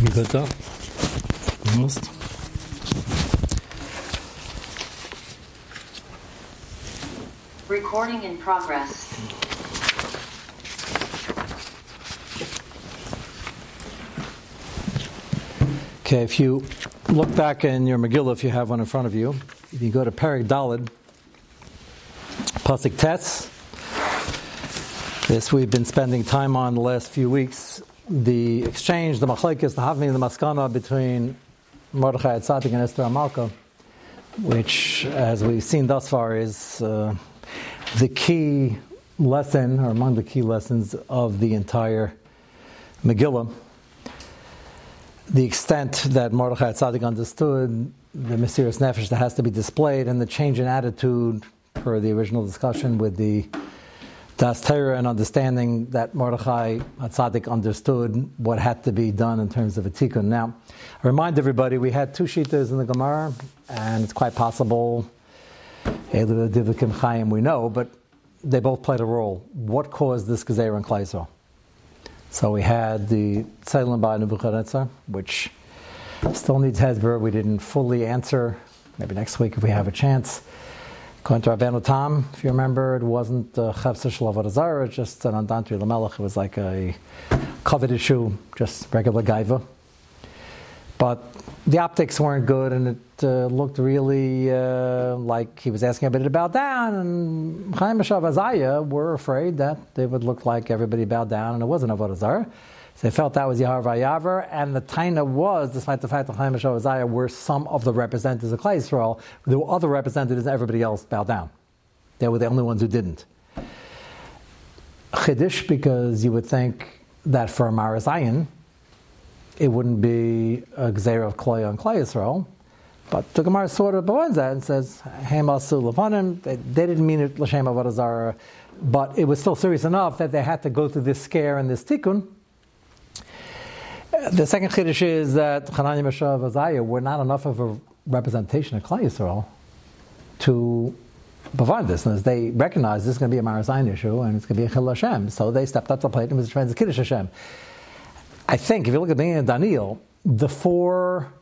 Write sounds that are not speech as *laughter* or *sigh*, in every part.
You good though? Almost. Recording in progress. Okay, if you look back in your Megillah, if you have one in front of you, if you go to Perik Dalid, Pasik Tes, this we've been spending time on the last few weeks, the exchange, the machlekes, the having the maskana between Mordechai Tzadik and Esther Amalka, which, as we've seen thus far, is uh, the key lesson, or among the key lessons of the entire Megillah. The extent that Mordechai Tzaddik understood the Mesiras Nefesh that has to be displayed and the change in attitude per the original discussion with the Das Torah and understanding that Mordechai Tzaddik understood what had to be done in terms of a tikkun. Now, I remind everybody we had two shitas in the Gemara, and it's quite possible, Chaim, we know, but they both played a role. What caused this Gezer and Klaiso? So we had the Tzeilim by Nebuchadnezzar, which still needs Hezbollah. We didn't fully answer. Maybe next week if we have a chance. Going to Rabbeinu Tam, if you remember, it wasn't the Chavsa Shalav just an Andantri Lamelech. It was like a covered issue, just regular gaiva. But the optics weren't good, and it uh, looked really uh, like he was asking a bit about down. And Chaim Shav Azaya were afraid that they would look like everybody bowed down, and it wasn't Avodah Zarah. So they felt that was Yahar Vayavar, and the Taina was, despite the fact that Chaim Shav Azaya were some of the representatives of Klal Yisrael, there were other representatives, everybody else bowed down. They were the only ones who didn't. Chiddush, because you would think that for Marazayan, it wouldn't be a Gzeir of Kloy on Klal Yisrael. But the Gemara sort of that and says, Levanim, they, they didn't mean it L'Shem Avodah but it was still serious enough that they had to go through this scare and this tikkun. The second chiddush is that Chananya Meshav Azaya were not enough of a representation of Klal Yisrael to provide this. And they recognized this is going to be a Marazayin issue and it's going to be a Chil Hashem. So they stepped up to the plate and was trying to Kiddush Hashem. I think if you look at the and Daniel, the four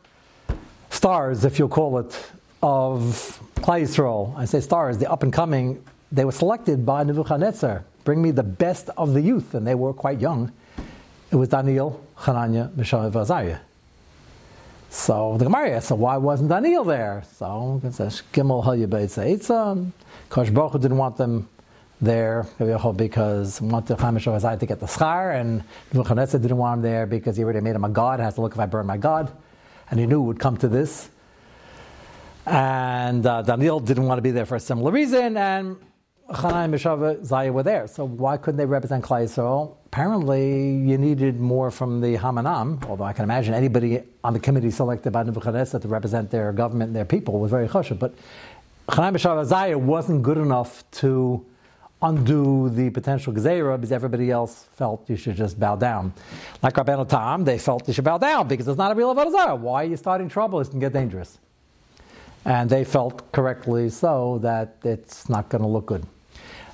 stars, if you'll call it, of Klal Yisrael, I say stars, the up and coming, they were selected by Nebuchadnezzar. Bring me the best of the youth, and they were quite young. It was Daniel, Hananya, Mishael, Azariah. So the Gemara asks, so why wasn't Daniel there? So it says, Gimel Halyabeit Kosh Baruch didn't want them there because wanted Chaim to get the schar, and Nebuchadnezzar didn't want him there because he already made him a god. Has to look if I burn my god, and he knew it would come to this. And uh, Daniel didn't want to be there for a similar reason, and Chanai and Meshava Zaya were there. So why couldn't they represent Klal Yisrael? Apparently, you needed more from the Hamanam, although I can imagine anybody on the committee selected by Nebuchadnezzar to represent their government and their people was very choshev. But Chanai Meshava Zaya wasn't good enough to undo the potential gzeira because everybody else felt you should just bow down. Like Rabbeinu Tam, they felt you should bow down because it's not a real avodah Why are you starting trouble? It can get dangerous. And they felt correctly so that it's not going to look good.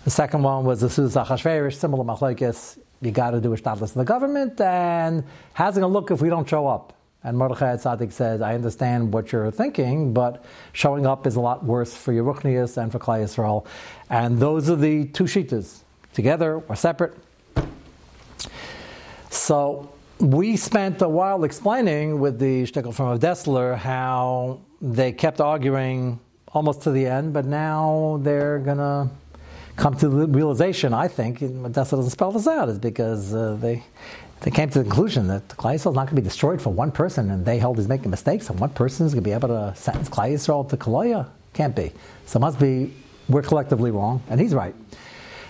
The second one was the Susa Hashverish, similar machlekes. You got to do a status in the government, and how's it going to look if we don't show up? And Mordechai Tzaddik says, I understand what you're thinking, but showing up is a lot worse for Yeruchnius and for Klal Yisrael. And those are the two shitas, together or separate. So we spent a while explaining with the shtickle from Dessler how they kept arguing almost to the end, but now they're going to come to the realization, I think, Dessler doesn't spell this out, is because uh, they they came to the conclusion that Klai is not going to be destroyed for one person, and they held he's making mistakes, and one person is going to be able to sentence Klal Yisrael to Kaloya. Can't be. So it must be we're collectively wrong, and he's right.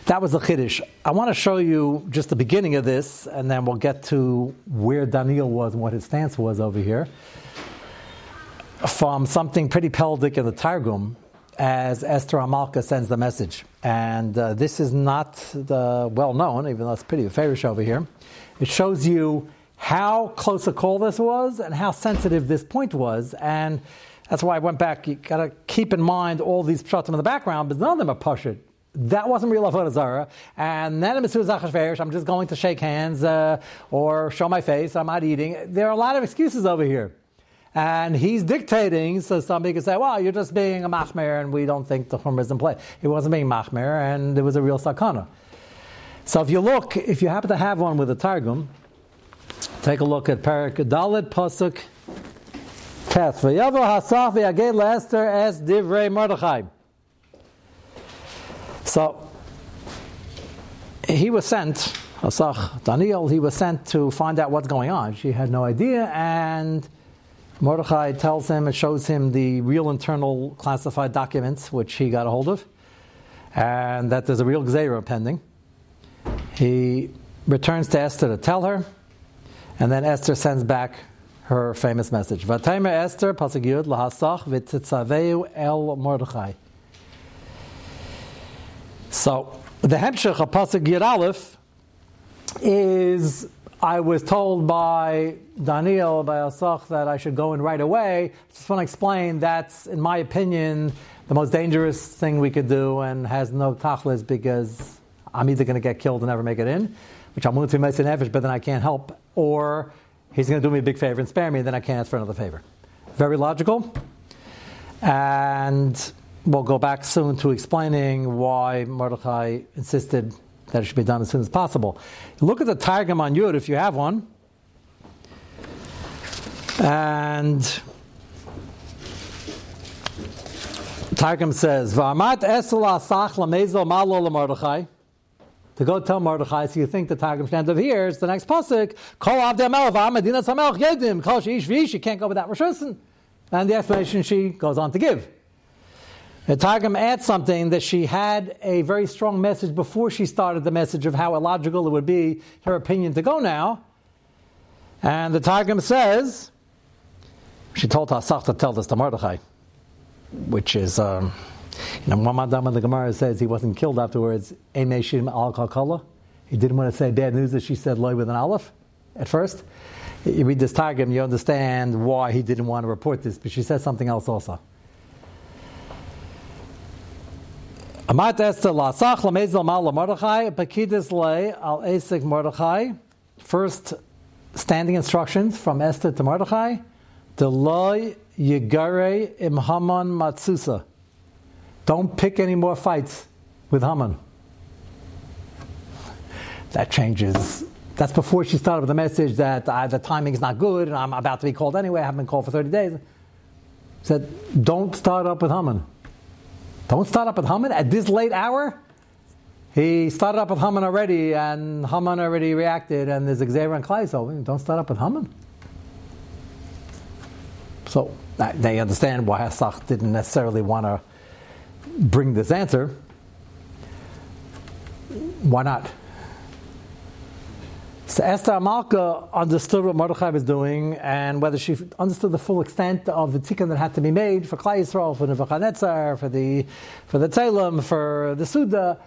That was the Chiddush. I want to show you just the beginning of this, and then we'll get to where Daniel was and what his stance was over here. From something pretty pelvic in the Targum, as Esther Amalka sends the message. And uh, this is not the well known, even though it's pretty fairish over here. It shows you how close a call this was and how sensitive this point was. And that's why I went back. You got to keep in mind all these pshatim in the background, but none of them are pashut. that wasn't real avodah zarah. And then I'm just going to shake hands uh, or show my face. I'm not eating. There are a lot of excuses over here. And he's dictating, so somebody could say, well, you're just being a machmer and we don't think the chumrah is in play. He wasn't being machmer and there was a real sakana. So if you look, if you happen to have one with a targum, take a look at Parak Dalit Pasuk Tes. V'yavo v'yagei Lester es divrei Mordechai. So he was sent, Asach Daniel, he was sent to find out what's going on. She had no idea, and Mordechai tells him, and shows him the real internal classified documents which he got a hold of, and that there's a real Gzera pending. He returns to Esther to tell her, and then Esther sends back her famous message. Vataimer Esther, Pasuk lahasach el Mordechai. So the Hemshech of Pasuk Aleph is I was told by Daniel, by Asach, that I should go in right away. Just want to explain that's, in my opinion, the most dangerous thing we could do and has no tachlis because I'm either going to get killed and never make it in, which I'm willing to make an effort, but then I can't help, or he's going to do me a big favor and spare me, and then I can't ask for another favor. Very logical. And we'll go back soon to explaining why Mordechai insisted that it should be done as soon as possible. Look at the Targum on Yud if you have one. And Targum says, malo. To go tell Mordechai, so you think the Targum stands up here, it's the next pasuk. Kol avdei melva medina samelch yedim. V'ish. Can't go without Rishon. And the explanation she goes on to give. The Targum adds something that she had a very strong message before she started the message of how illogical it would be, her opinion, to go now. And the Targum says, she told Hasach to tell this to Mordechai, which is, um, you know, Mamadam the Gemara says he wasn't killed afterwards. He didn't want to say bad news that she said loy with an aleph at first. You read this Targum, you understand why he didn't want to report this, but she says something else also. Amat Esther Lasach Lamezel Mal Mordechai Pakidis Le Al Esek Mordechai. First standing instructions from Esther to Mordechai. Deloy Yigare Im Haman Matsusa. Don't pick any more fights with Haman. That changes. That's before she started with the message that uh, the timing is not good and I'm about to be called anyway. I haven't been called for 30 days. Said, don't start up with Haman. Don't start up with Haman at this late hour. He started up with Haman already, and Haman already reacted, and there's Xavier and Klai, so don't start up with Haman. So uh, they understand why Hasach didn't necessarily want to bring this answer. Why not? So Esther Amalka understood what Mordechai was doing and whether she understood the full extent of the tikkun that had to be made for Klal Yisrael, for Nebuchadnezzar, for the for the Tzelem, for the Suda.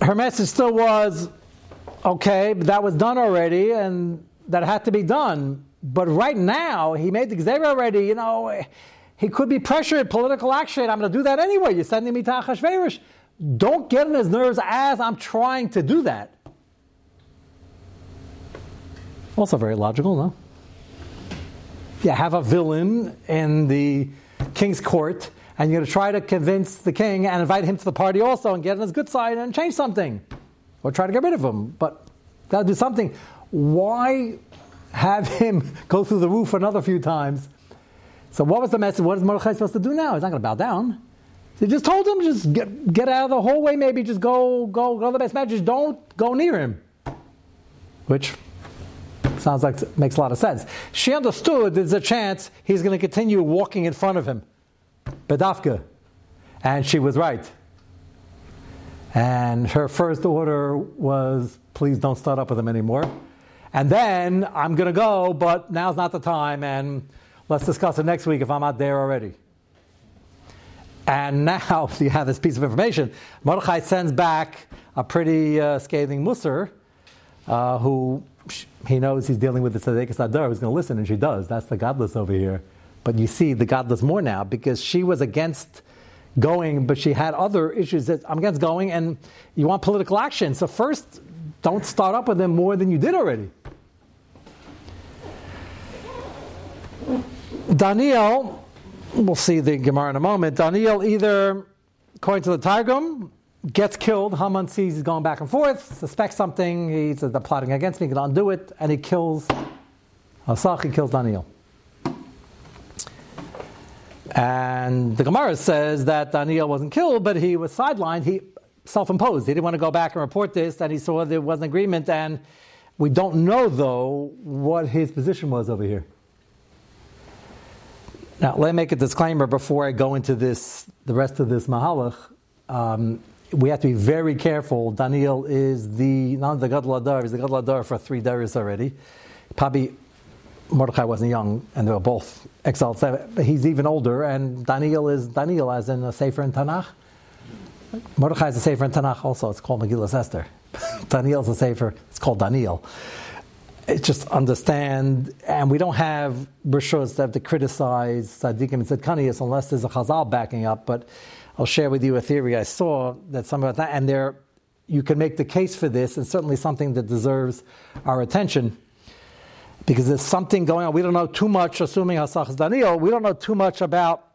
Her message still was, okay, but that was done already and that had to be done. But right now, he made the Xavier already, you know, he could be pressured, political action. I'm going to do that anyway. You're sending me to Achashverosh. Don't get on his nerves as I'm trying to do that. Also very logical, no? Yeah, have a villain in the king's court, and you're going to try to convince the king and invite him to the party also and get on his good side and change something. Or try to get rid of him. But to do something. Why have *laughs* him go through the roof another few times? So what was the message? What is Mordechai supposed to do now? He's not going to bow down. They just told him, just get, get out of the hallway, maybe just go, go, go the best match. Just don't go near him. Which Sounds like makes a lot of sense. She understood there's a chance he's going to continue walking in front of him. Bedafka. And she was right. And her first order was, please don't start up with him anymore. And then I'm going to go, but now's not the time, and let's discuss it next week if I'm not there already. And now *laughs* you have this piece of information. Mordechai sends back a pretty uh, scathing Musar, uh, who he knows he's dealing with the Tzaddik Sadar who's going to listen, and she does. That's the godless over here. But you see the godless more now because she was against going, but she had other issues that I'm against going, and you want political action. So first, don't start up with them more than you did already. Daniel, we'll see the Gemara in a moment. Daniel either, according to the Targum, gets killed. Haman sees he's going back and forth, suspects something, he's uh, plotting against me, he can undo it, and he kills Asach, he kills Daniel. And the Gemara says that Daniel wasn't killed, but he was sidelined. He self-imposed. He didn't want to go back and report this, and he saw there was an agreement. And we don't know though what his position was over here. Now, let me make a disclaimer before I go into this, the rest of this mahalach. Um, we have to be very careful. Daniel is the not the Gadol Adar, he's the Gadol for three days already. Probably Mordechai wasn't young, and they were both exiled. He's even older, and Daniel is Daniel, as in a Sefer in Tanakh. Mordechai is a Sefer in Tanakh also. It's called Megillah Esther. *laughs* Daniel's a Sefer. It's called Daniel. It's just understand, and we don't have brishos that have to criticize Tzaddikim and Tzadkanias unless there's a Chazal backing up. But I'll share with you a theory I saw that some of that, and there, you can make the case for this, and certainly something that deserves our attention because there's something going on. We don't know too much, assuming Hasach is Daniel, we don't know too much about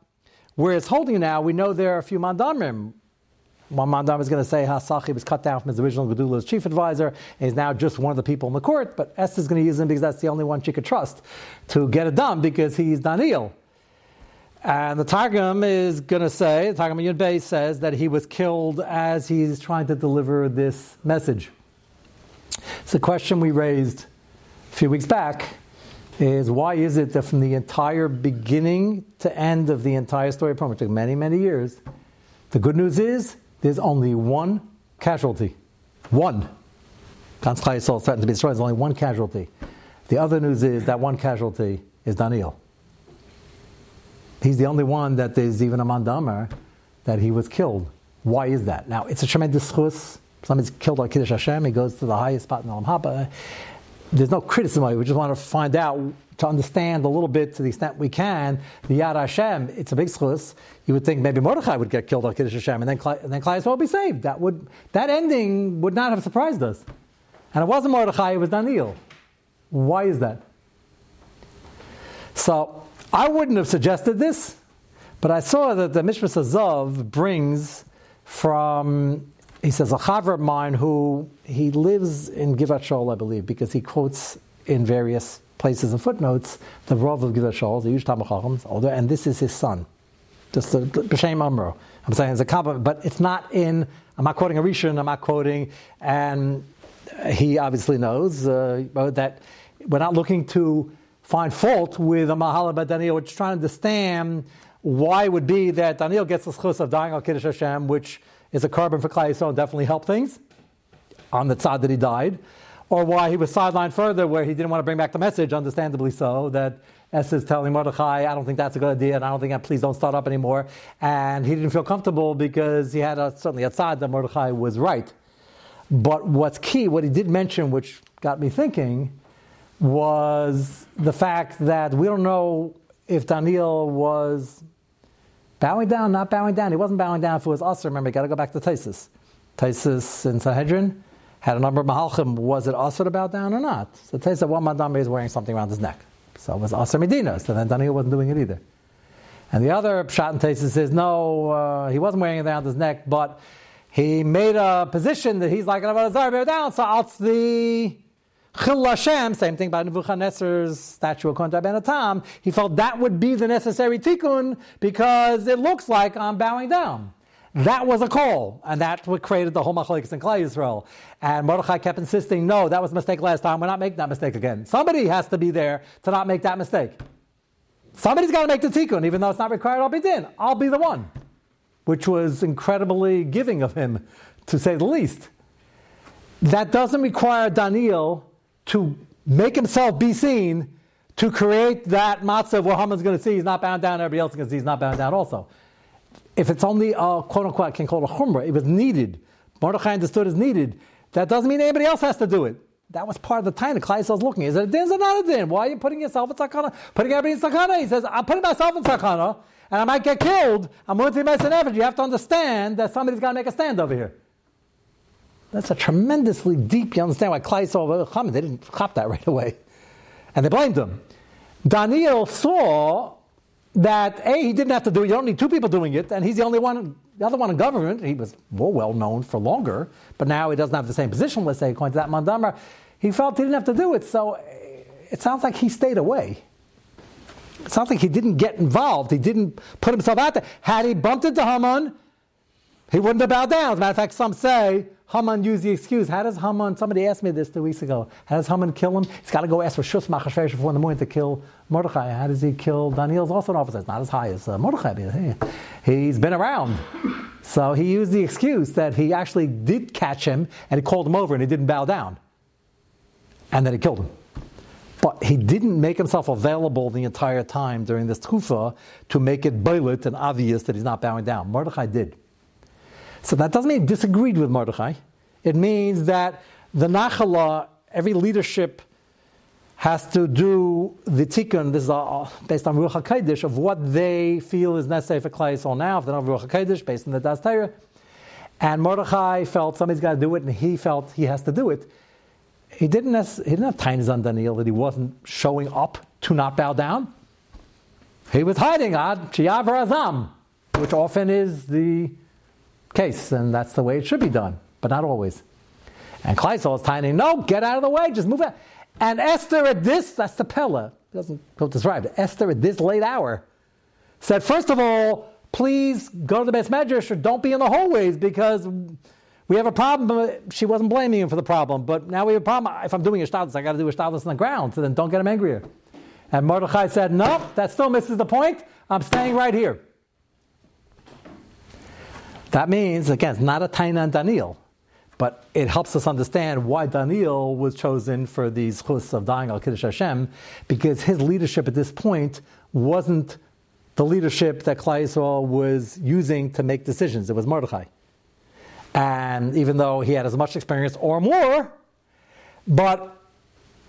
where it's holding now. We know there are a few mandamrim. One mandam is going to say Hasachi was cut down from his original Gedula's chief advisor, and he's now just one of the people in the court, but Esther is going to use him because that's the only one she could trust to get it done because he's Daniel. And the Targum is going to say, the Targum Yud Bey says that he was killed as he's trying to deliver this message. So the question we raised a few weeks back is why is it that from the entire beginning to end of the entire story of Purim, which took many, many years, the good news is there's only one casualty. One. Ganz Chayesol threatened to be destroyed. There's only one casualty. The other news is that one casualty is Daniel. He's the only one that there's even a mandamar that he was killed. Why is that? Now, it's a tremendous chus. Somebody's killed on Kiddush Hashem. He goes to the highest spot in Olam Haba there's no criticism. We just want to find out to understand a little bit to the extent we can the Yad Hashem. It's a big schus. You would think maybe Mordechai would get killed on Kiddush Hashem, and then and then Klai will be saved. That would that ending would not have surprised us. And it wasn't Mordechai; it was Daniel. Why is that? So I wouldn't have suggested this, but I saw that the Mishmas Azov brings from he says a chaver of mine who he lives in Givat Shaul, I believe, because he quotes in various places and footnotes the Rav of Givat Shaul, the Yush Tamachachim, and this is his son. Just the B'Shem Amro. I'm saying it's a compliment, but it's not in. I'm not quoting a Rishon. I'm not quoting, and he obviously knows uh, that we're not looking to find fault with a Mahala but Daniel. We're trying to understand why it would be that Daniel gets the schus of dying al Kiddush Hashem, which is a carbon for Klal Yisrael definitely helped things on the side that he died, or why he was sidelined further where he didn't want to bring back the message, understandably so, that Es is telling Mordechai, I don't think that's a good idea, and I don't think that please don't start up anymore. And he didn't feel comfortable because he had a, certainly a tzad that Mordechai was right. But what's key, what he did mention, which got me thinking, was the fact that we don't know if Daniel was Bowing down, not bowing down. He wasn't bowing down if it was us. Remember, you got to go back to Taisus. Taisus in Sanhedrin had a number of mahalchim. Was it us to bow down or not? So Taisus, one Madame is wearing something around his neck. So it was Aser Medina. So then Daniel wasn't doing it either. And the other pshat in Taisus says, no, uh, he wasn't wearing it around his neck, but he made a position that he's like, I'm going to bow down. So it's the Chil Hashem, same thing by Nebuchadnezzar's statue of Konta Ben he felt that would be the necessary tikkun because it looks like I'm bowing down. That was a call, and that's what created the whole machlekes in Klal Yisrael. And Mordechai kept insisting, no, that was a mistake last time. We're not making that mistake again. Somebody has to be there to not make that mistake. Somebody's got to make the tikkun, even though it's not required. I'll be in. I'll be the one, which was incredibly giving of him, to say the least. That doesn't require Daniel to make himself be seen to create that matzah where Haman's going to see he's not bound down, everybody else to see he's not bound down also. If it's only a quote unquote, I can call it a chumrah, it was needed. Mordechai understood as needed. That doesn't mean anybody else has to do it. That was part of the time the Klai was looking. Is it a din or not a din? Why are you putting yourself in sakana? Putting everybody in sakana? He says, I'm putting myself in sakana, and I might get killed. I'm going to be an effort. You have to understand that somebody's got to make a stand over here. That's a tremendously deep. You understand why Klai saw They didn't cop that right away, and they blamed him. Daniel saw that a he didn't have to do it. You don't need two people doing it, and he's the only one, the other one in government. He was more well known for longer, but now he doesn't have the same position. Let's say according to that Mandamar, he felt he didn't have to do it. So eh, it sounds like he stayed away. It sounds like he didn't get involved. He didn't put himself out there. Had he bumped into Haman, he wouldn't have bowed down. As a matter of fact, some say Haman used the excuse. How does Haman, somebody asked me this two weeks ago, how does Haman kill him? He's got to go ask for Shus Machashverosh before in the morning to kill Mordechai. How does he kill Daniel's also an officer? It's not as high as uh, Mordechai. He's been around. So he used the excuse that he actually did catch him and he called him over and he didn't bow down. And then he killed him. But he didn't make himself available the entire time during this tufa to make it boilet and obvious that he's not bowing down. Mordechai did. So that doesn't mean he disagreed with Mordechai. It means that the Nachala, every leadership has to do the tikkun, this is based on Ruach HaKodesh, of what they feel is necessary for Klal Yisrael now, if they don't have Ruach HaKodesh, based on the Das Torah. And Mordechai felt somebody's got to do it, and he felt he has to do it. He didn't, he didn't have tines on Daniel that he wasn't showing up to not bow down. He was hiding ah, ad Chiyav Razam, which often is the case, and that's the way it should be done, but not always. And Kleisel is tiny, no, get out of the way, just move out. And Esther at this, that's the Pella, doesn't go describe it. Esther at this late hour said, first of all, please go to the best medrash or don't be in the hallways because we have a problem. She wasn't blaming him for the problem, but now we have a problem. If I'm doing a shtadlis, I got to do a shtadlis on the ground, so then don't get him angrier. And Mordechai said, no, that still misses the point. I'm staying right here. That means, again, it's not a Taina and Daniel, but it helps us understand why Daniel was chosen for these chus of dying al Kiddush Hashem, because his leadership at this point wasn't the leadership that Klal Yisrael was using to make decisions. It was Mordechai. And even though he had as much experience or more, but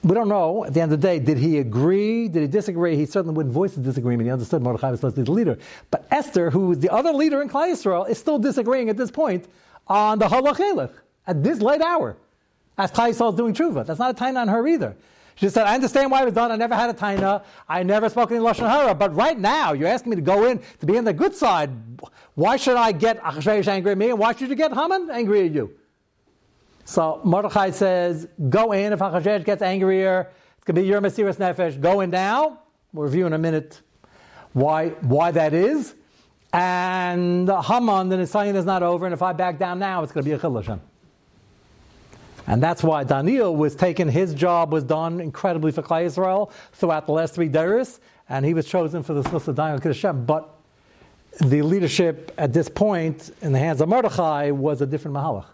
we don't know. At the end of the day, did he agree? Did he disagree? He certainly wouldn't voice his disagreement. He understood Mordechai was supposed to be the leader. But Esther, who is the other leader in Klal Yisrael, is still disagreeing at this point on the halachelech at this late hour, as Klal Yisrael is doing tshuva. That's not a taina on her either. She just said, I understand why it was done. I never had a taina. I never spoke any Lashon Hara. But right now, you're asking me to go in to be on the good side. Why should I get Achashverosh angry at me? And why should you get Haman angry at you? So Mordechai says, go in. If Achashverosh gets angrier, it's going to be your Mesiras Nefesh. Go in now. We'll review in a minute why, why that is. And Haman, the Nisayan is not over, and if I back down now, it's going to be a Chil And that's why Daniel was taken, his job was done incredibly for Klal Israel throughout the last three days, and he was chosen for the Sus of Daniel Kiddushim. But the leadership at this point in the hands of Mordechai was a different Mahalach.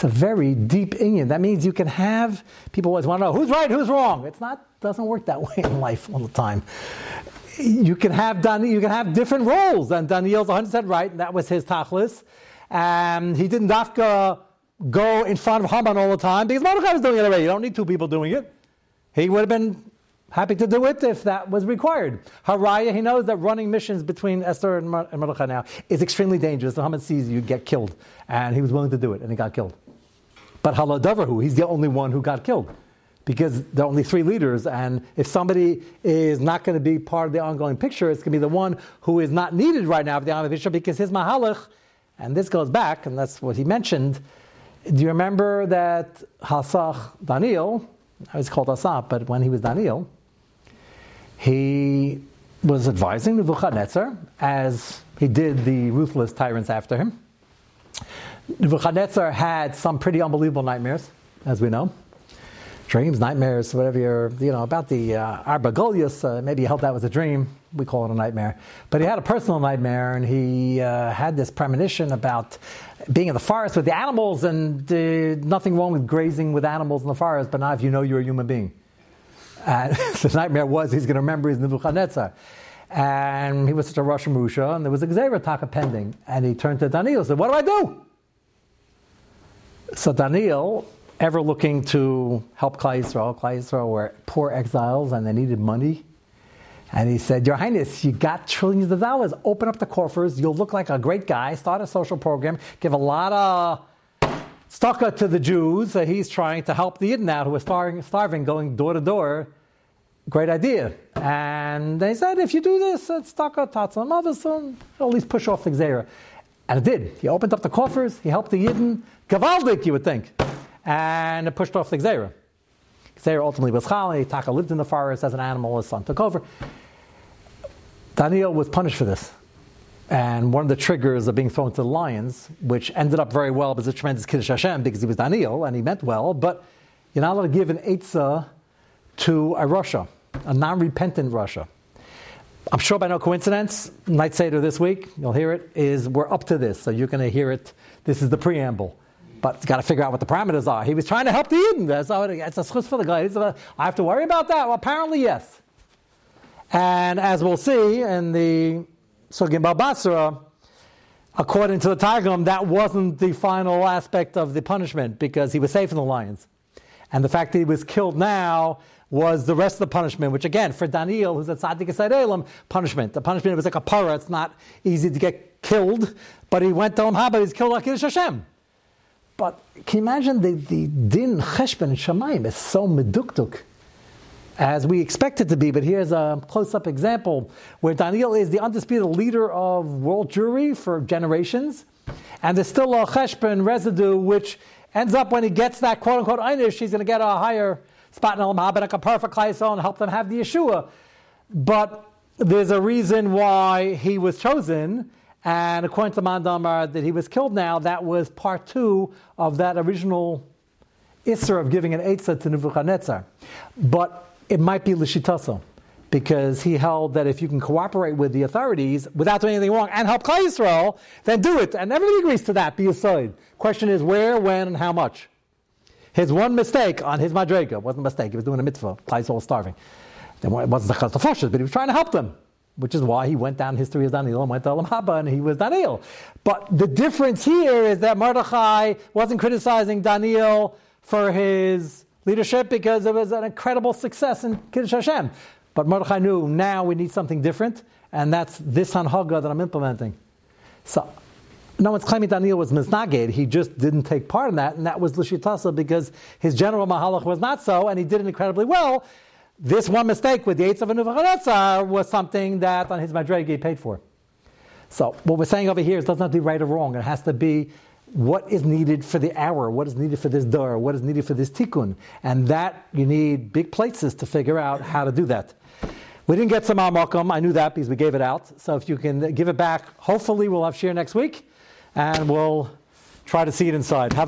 It's a very deep inyan. That means you can have people always want to know who's right, who's wrong. It's not doesn't work that *laughs* way in life all the time. You can have you can have different roles, and Daniel's 100 percent right, and that was his tachlis. And he didn't dafka go in front of Haman all the time because Mordechai was doing it already. You don't need two people doing it. He would have been happy to do it if that was required. Haraya, he knows that running missions between Esther and Mordechai now is extremely dangerous. The Haman sees you get killed, and he was willing to do it, and he got killed. But Haladavahu, he's the only one who got killed. Because there are only three leaders, and if somebody is not going to be part of the ongoing picture, it's going to be the one who is not needed right now for the ongoing picture because his mahalach, and this goes back, and that's what he mentioned. Do you remember that Hasach Daniel, I was called Asap, but when he was Daniel, he was advising Nebuchadnezzar as he did the ruthless tyrants after him. Nebuchadnezzar had some pretty unbelievable nightmares, as we know. Dreams, nightmares, whatever you're, you know, about the uh, Arba Goliath, uh, maybe he held that was a dream. We call it a nightmare. But he had a personal nightmare, and he uh, had this premonition about being in the forest with the animals, and uh, nothing wrong with grazing with animals in the forest, but not if you know you're a human being. Uh, and *laughs* the nightmare was he's going to remember his Nebuchadnezzar. And he was such a Russian Rusha, and there was a Gzera Taka pending. And he turned to Daniel and said, What do I do? So Daniel ever looking to help Klal Yisrael. Klal Yisrael were poor exiles and they needed money. And he said, Your Highness, you got trillions of dollars. Open up the coffers. You'll look like a great guy. Start a social program. Give a lot of stucco to the Jews. that he's trying to help the Yidden out who are starving, starving going door to door. Great idea. And they said, if you do this, it's tzedakah, tatzah, motherson, at least push off the Gzera. And it did. He opened up the coffers. He helped the Yidden. Gavaldik, you would think. And it pushed off the Gzera. Gzera ultimately was Chali. Taka lived in the forest as an animal. His son took over. Daniel was punished for this. And one of the triggers of being thrown to the lions, which ended up very well, was a tremendous Kiddush Hashem because he was Daniel and he meant well, but you're not allowed to give an Eitzah to a rasha, a non repentant rasha. I'm sure by no coincidence, Night Seder this week, you'll hear it, is we're up to this. So you're going to hear it. This is the preamble. But got to figure out what the parameters are. He was trying to help the Yidden. That's how it, it's a schus for the guy. I have to worry about that? Well, apparently, yes. And as we'll see in the Sugim Basra, according to the Targum, that wasn't the final aspect of the punishment because he was safe in the lions. And the fact that he was killed now was the rest of the punishment, which again, for Daniel, who's a tzaddik elam, punishment. The punishment was like a para. It's not easy to get killed, but he went to Olam Haba, he's killed like Kiddush Hashem. But can you imagine the, the din cheshbon Shemaim is so medukduk as we expect it to be. But here's a close up example where Daniel is the undisputed leader of world Jewry for generations, and there's still a cheshbon residue which ends up when he gets that quote unquote einish, he's going to get a higher spot in Olam like a perfect Klaisel, and help them have the Yeshua. But there's a reason why he was chosen. And according to Mandamar, that he was killed now, that was part two of that original Isser of giving an Eitzah to Nebuchadnezzar. But it might be Lishitasa, because he held that if you can cooperate with the authorities without doing anything wrong and help Klal Yisrael, then do it. And everybody agrees to that, be aside. Question is where, when, and how much. His one mistake on his Madrega wasn't a mistake, he was doing a mitzvah. Klal Yisrael was starving. It wasn't the Chaz but he was trying to help them which is why he went down history as Daniel and went to Olam Haba and he was Daniel. But the difference here is that Mordechai wasn't criticizing Daniel for his leadership because it was an incredible success in Kiddush Hashem. But Mordechai knew now we need something different, and that's this Hanhaga that I'm implementing. So, no one's claiming Daniel was misnaged. He just didn't take part in that, and that was Lishitasa because his general Mahalach was not so, and he did it incredibly well. This one mistake with the Eitz of Anuvachanetzar was something that on his Madrege he paid for. So, what we're saying over here is it doesn't be right or wrong. It has to be what is needed for the hour, what is needed for this door, what is needed for this tikkun. And that you need big places to figure out how to do that. We didn't get some Malcolm, I knew that because we gave it out. So if you can give it back, hopefully we'll have share next week and we'll try to see it inside. Have